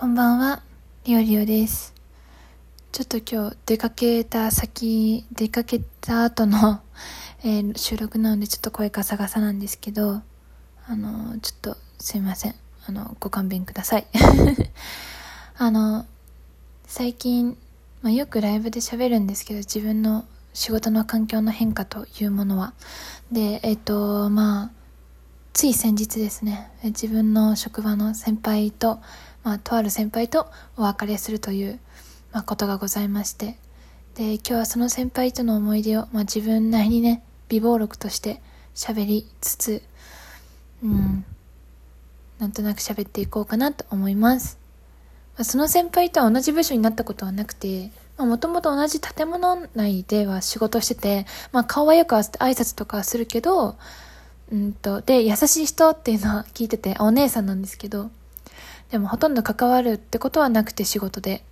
こんばんは、リオリオです。ちょっと今日出かけた先、出かけた後の、えー収録なのでちょっと声ガサガサなんですけど、あの、ちょっとすいません。あの、ご勘弁ください。あの、最近、まあ、よくライブで喋るんですけど、自分の仕事の環境の変化というものは。で、えっ、と、まあ、つい先日ですね、自分の職場の先輩と、まあ、とある先輩とお別れするという、まあ、ことがございまして、で、今日はその先輩との思い出を、まあ、自分なりにね、微暴録として喋りつつ、うん、なんとなく喋っていこうかなと思います。まあその先輩とは同じ部署になったことはなくて、もともと同じ建物内では仕事してて、まあ、顔はよく合わせて挨拶とかするけど、うんと、で、優しい人っていうのは聞いてて、お姉さんなんですけど、でもほとんど関わるってことはなくて仕事で。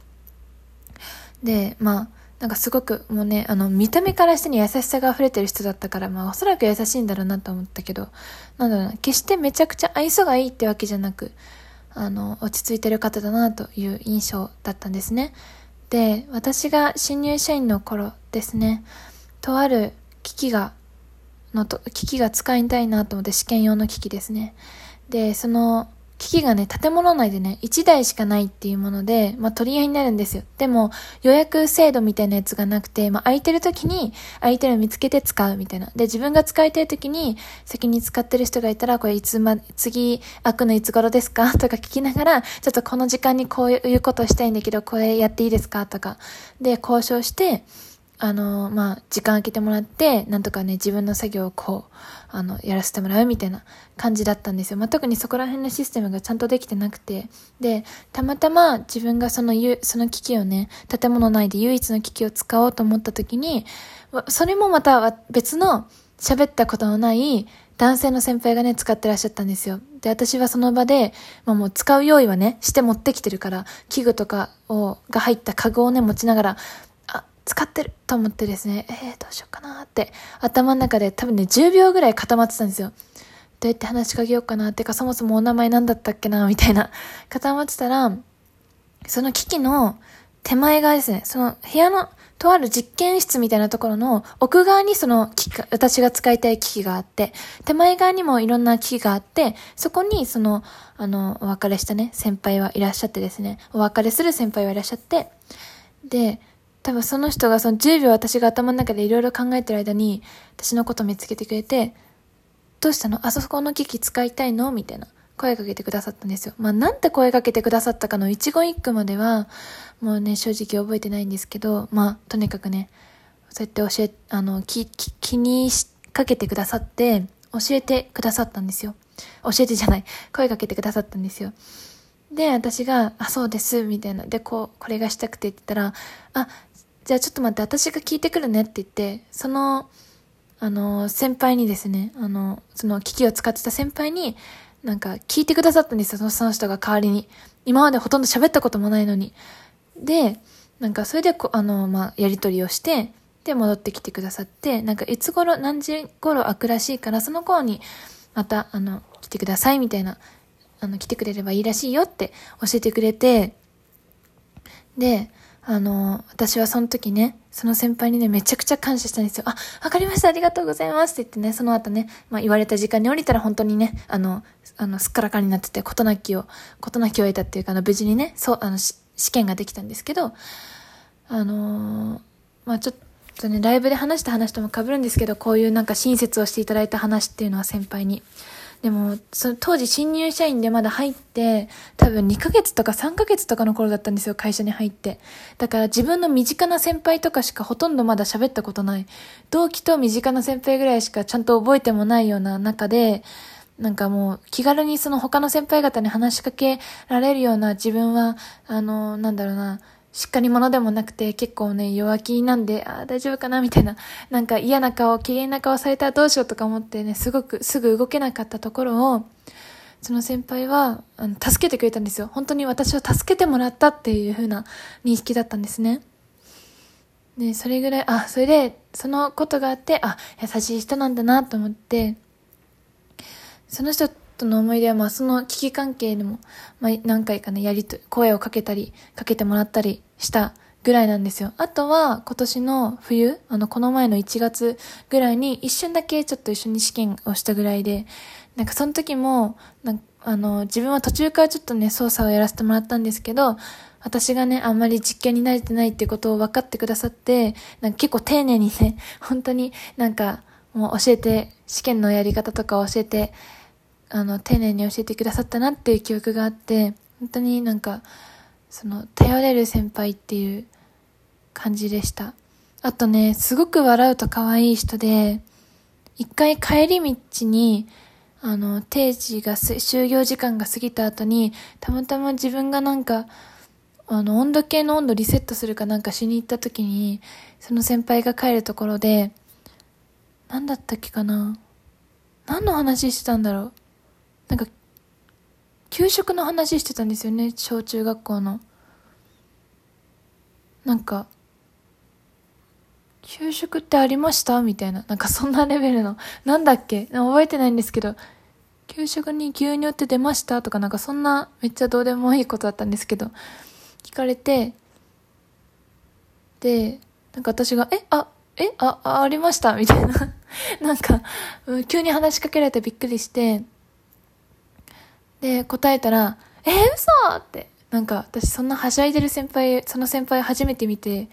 で、まあ、なんかすごくもうね、あの、見た目からしてに優しさが溢れてる人だったから、まあおそらく優しいんだろうなと思ったけど、なんだろうな、決してめちゃくちゃ愛想がいいってわけじゃなく、あの、落ち着いてる方だなという印象だったんですね。で、私が新入社員の頃ですね、とある機器が、のと、機器が使いたいなと思って試験用の機器ですね。で、その、機器がね、建物内でね、1台しかないっていうもので、まあ、取り合いになるんですよ。でも、予約制度みたいなやつがなくて、まあ、空いてる時に、空いてるの見つけて使うみたいな。で、自分が使いたい時に、先に使ってる人がいたら、これいつま、次、開くのいつ頃ですか？とか聞きながら、ちょっとこの時間にこういうことしたいんだけど、これやっていいですか？とか。で、交渉して、あの、まあ、時間空けてもらって、なんとかね、自分の作業をこう、あの、やらせてもらうみたいな感じだったんですよ。まあ、特にそこら辺のシステムがちゃんとできてなくて。で、たまたま自分がその、その機器をね、建物内で唯一の機器を使おうと思った時に、それもまた別の喋ったことのない男性の先輩がね、使ってらっしゃったんですよ。で、私はその場で、まあ、もう使う用意はね、して持ってきてるから、器具とかを、が入ったカゴをね、持ちながら、使ってると思ってですね、えー、どうしようかなって、頭の中で多分ね、10秒ぐらい固まってたんですよ。どうやって話しかけようかなってか、そもそもお名前なんだったっけなみたいな。固まってたら、その機器の手前側ですね、その部屋の、とある実験室みたいなところの奥側にその機器、私が使いたい機器があって、手前側にもいろんな機器があって、そこにその、あの、お別れしたね、先輩はいらっしゃってですね、お別れする先輩はいらっしゃって、で、多分その人がその10秒私が頭の中でいろいろ考えてる間に、私のこと見つけてくれて、どうしたの？あそこの機器使いたいの？みたいな。声かけてくださったんですよ。まあ、なんて声かけてくださったかの一言一句までは、もうね、正直覚えてないんですけど、まあ、とにかくね、そうやって教え、あの、き、き気にしかけてくださって、教えてくださったんですよ。教えてじゃない。声かけてくださったんですよ。で、私が、あ、そうです、みたいな。で、こう、これがしたくてって言ったら、あ、じゃあちょっと待って、私が聞いてくるねって言って、その、あの、先輩にですね、あの、その機器を使ってた先輩に、なんか聞いてくださったんですよ、その人が代わりに。今までほとんど喋ったこともないのに。で、なんかそれでこ、あの、まあ、やりとりをして、で、戻ってきてくださって、なんかいつ頃、何時頃開くらしいから、その頃に、また、あの、来てください、みたいな、あの、来てくれればいいらしいよって教えてくれて、で、あの、私はその時ね、その先輩にね、めちゃくちゃ感謝したんですよ。あ、わかりました、ありがとうございますって言ってね、その後ね、まあ言われた時間に降りたら本当にね、あの、あの、すっからかになってて、事なきを、事なきを得たっていうか、あの、無事にね、そう、あの、試験ができたんですけど、あのーまあちょっとね、ライブで話した話とも被るんですけど、こういうなんか親切をしていただいた話っていうのは先輩に。でも、その当時新入社員でまだ入って、多分2ヶ月とか3ヶ月とかの頃だったんですよ、会社に入って。だから自分の身近な先輩とかしかほとんどまだ喋ったことない。同期と身近な先輩ぐらいしかちゃんと覚えてもないような中で、なんかもう気軽にその他の先輩方に話しかけられるような自分は、あの、なんだろうな、しっかり者でもなくて結構ね、弱気なんで、ああ、大丈夫かなみたいな。なんか嫌な顔、綺麗な顔されたらどうしようとか思ってね、すごく、すぐ動けなかったところを、その先輩は、あの、助けてくれたんですよ。本当に私を助けてもらったっていう風な認識だったんですね。で、それぐらい、あ、それで、そのことがあって、あ、優しい人なんだなと思って、その人との思い出は、まあ、その危機関係でも、まあ、何回かね、やりと、声をかけたり、かけてもらったりしたぐらいなんですよ。あとは、今年の冬、あの、この前の1月ぐらいに、一瞬だけちょっと一緒に試験をしたぐらいで、なんかその時も、あの、自分は途中からちょっとね、操作をやらせてもらったんですけど、私がね、あんまり実験に慣れてないってことを分かってくださって、なんか結構丁寧にね、本当になんか、もう教えて、試験のやり方とかを教えて、あの、丁寧に教えてくださったなっていう記憶があって、本当になんか、その、頼れる先輩っていう感じでした。あとね、すごく笑うと可愛い人で、一回帰り道に、あの、定時が就業時間が過ぎた後に、たまたま自分がなんか、あの、温度計の温度リセットするかなんかしに行った時に、その先輩が帰るところで、何だったっけかな？何の話してたんだろう？なんか、給食の話してたんですよね、小中学校の。なんか、給食ってありました？みたいな。なんかそんなレベルの。なんだっけ？覚えてないんですけど、給食に牛乳って出ました？とかなんかそんなめっちゃどうでもいいことだったんですけど、聞かれて、で、なんか私が、え、あ、え、あ、あありました？みたいな。なんか、急に話しかけられてびっくりして、で、答えたら、えー、嘘って。なんか、私そんなはしゃいでる先輩、その先輩初めて見て、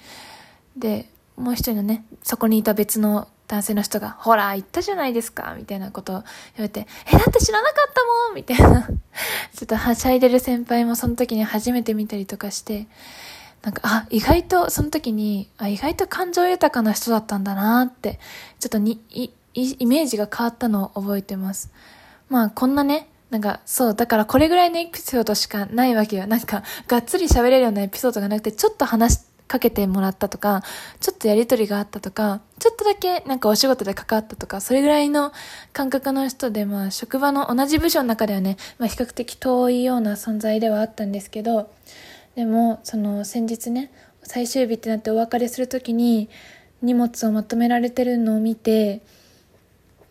で、もう一人のね、そこにいた別の男性の人が、ほら、言ったじゃないですか、みたいなことを言われて、え、だって知らなかったもんみたいな。ちょっとはしゃいでる先輩もその時に初めて見たりとかして、なんか、あ、意外と、その時に、あ、意外と感情豊かな人だったんだなって、ちょっとに、い、イメージが変わったのを覚えてます。まあ、こんなね、なんか、そう、だからこれぐらいのエピソードしかないわけよ。なんか、がっつり喋れるようなエピソードがなくて、ちょっと話しかけてもらったとか、ちょっとやりとりがあったとか、ちょっとだけなんかお仕事で関わったとか、それぐらいの感覚の人で、まあ、職場の同じ部署の中ではね、まあ、比較的遠いような存在ではあったんですけど、でも、その先日ね、最終日ってなってお別れするときに、荷物をまとめられてるのを見て、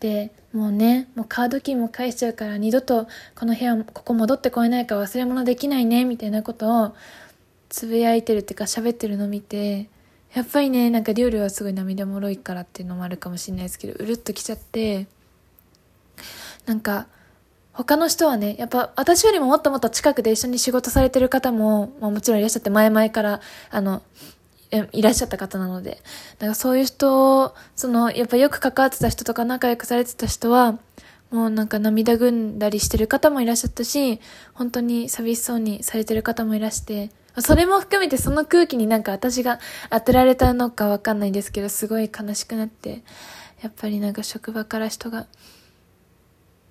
で、もうね、もうカードキーも返しちゃうから二度とこの部屋、ここ戻ってこれないから忘れ物できないね、みたいなことをつぶやいてるっていうか喋ってるの見て、やっぱりね、なんかリオルはすごい涙もろいからっていうのもあるかもしれないですけど、うるっときちゃって、なんか、他の人はね、やっぱ私よりももっともっと近くで一緒に仕事されてる方も、まあ、もちろんいらっしゃって前々から、あの、いらっしゃった方なので、なんかそういう人、その、やっぱよく関わってた人とか仲良くされてた人は、もうなんか涙ぐんだりしてる方もいらっしゃったし、本当に寂しそうにされてる方もいらして、それも含めてその空気になんか私が当てられたのかわかんないんですけど、すごい悲しくなって、やっぱりなんか職場から人が、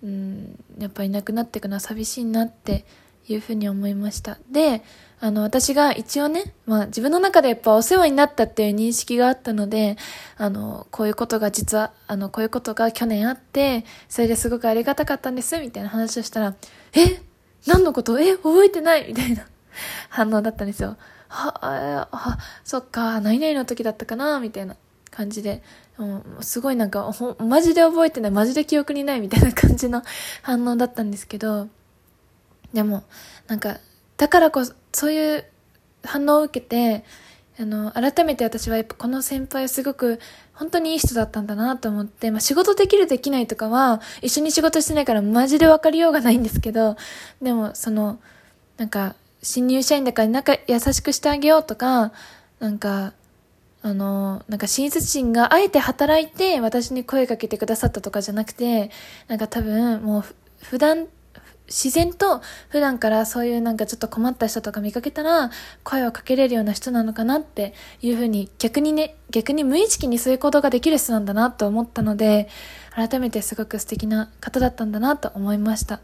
うん、やっぱいなくなっていくのは寂しいなっていうふうに思いました。で、あの、私が一応ね、まあ自分の中でやっぱお世話になったっていう認識があったので、あの、こういうことが実は、あの、こういうことが去年あって、それですごくありがたかったんです、みたいな話をしたら、え何のこと？え覚えてない？みたいな 反応だったんですよ。は、あ、そっか、何々の時だったかな？みたいな感じで、すごいなんか、ほ、マジで覚えてない、マジで記憶にないみたいな感じの 反応だったんですけど、でも、なんか、だからこそ、そういう反応を受けて、あの、改めて私はやっぱこの先輩はすごく本当にいい人だったんだなと思って、まあ仕事できるできないとかは一緒に仕事してないからマジで分かりようがないんですけど、でもその、なんか新入社員だから仲優しくしてあげようとか、なんか、あの、なんか親切心があえて働いて私に声かけてくださったとかじゃなくて、なんか多分もう普段自然と普段からそういうなんかちょっと困った人とか見かけたら声をかけれるような人なのかなっていうふうに逆にね、逆に無意識にそういうことができる人なんだなと思ったので、改めてすごく素敵な方だったんだなと思いました。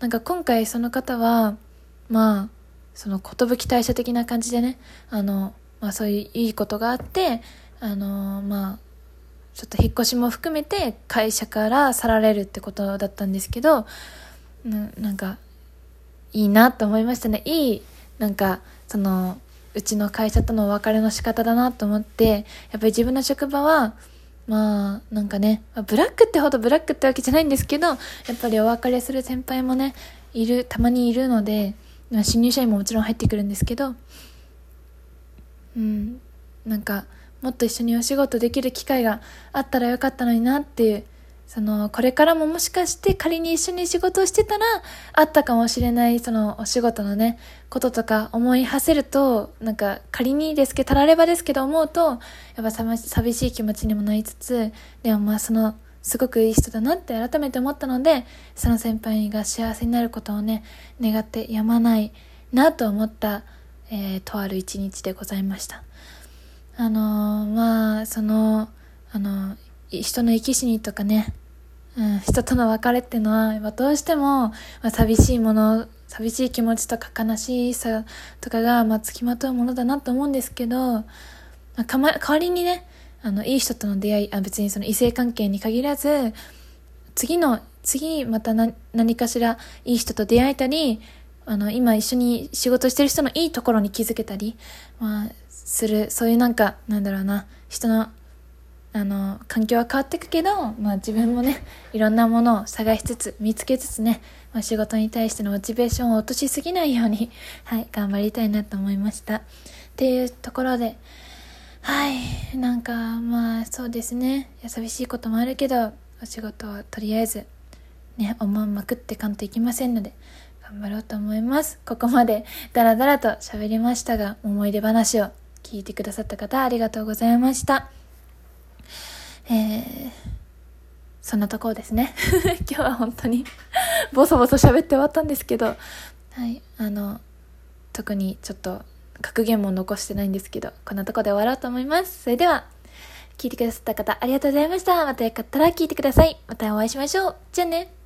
なんか今回その方は、まあ、その寿退社的な感じでね、あの、まあそういういいことがあって、あの、まあ、ちょっと引っ越しも含めて会社から去られるってことだったんですけど、ななんかいいなと思いましたね。いいなんかそのうちの会社とのお別れの仕方だなと思ってやっぱり自分の職場はまあ、なんかね、ブラックってほどブラックってわけじゃないんですけど、やっぱりお別れする先輩もね、いる、たまにいるので、新入社員ももちろん入ってくるんですけど、うん、なんか、もっと一緒にお仕事できる機会があったらよかったのになっていうその、これからももしかして仮に一緒に仕事をしてたら、あったかもしれない、その、お仕事のね、こととか思い馳せると、なんか、仮にですけど、たらればですけど思うと、やっぱ寂しい気持ちにもなりつつ、でもまあその、すごくいい人だなって改めて思ったので、その先輩が幸せになることをね、願ってやまないなと思った、えー、とある一日でございました。あのー、まあ、その、あの人の生き死にとかね、うん、人との別れっていうのは、どうしても、まあ、寂しいもの、寂しい気持ちとか悲しさとかが、まあ、付きまとうものだなと思うんですけど、まあ、かま、代わりにね、あの、いい人との出会い、あ別にその異性関係に限らず、次の、次また何何かしらいい人と出会えたり、あの、今一緒に仕事してる人のいいところに気づけたり、まあ、する、そういうなんか、なんだろうな、人のあの、環境は変わっていくけど、まあ自分もね、いろんなものを探しつつ、見つけつつね、まあ、仕事に対してのモチベーションを落としすぎないように、はい、頑張りたいなと思いました。っていうところで、はい、なんか、まあそうですね、寂しいこともあるけど、お仕事はとりあえず、ね、思うまくってかんといきませんので、頑張ろうと思います。ここまでダラダラと喋りましたが、思い出話を聞いてくださった方ありがとうございました。えー、そんなところですね。今日は本当に ボソボソ喋って終わったんですけど、はい、あの、特にちょっと格言も残してないんですけど、こんなとこで終わろうと思います。それでは、聞いてくださった方ありがとうございました。またよかったら聞いてください。またお会いしましょう。じゃあね。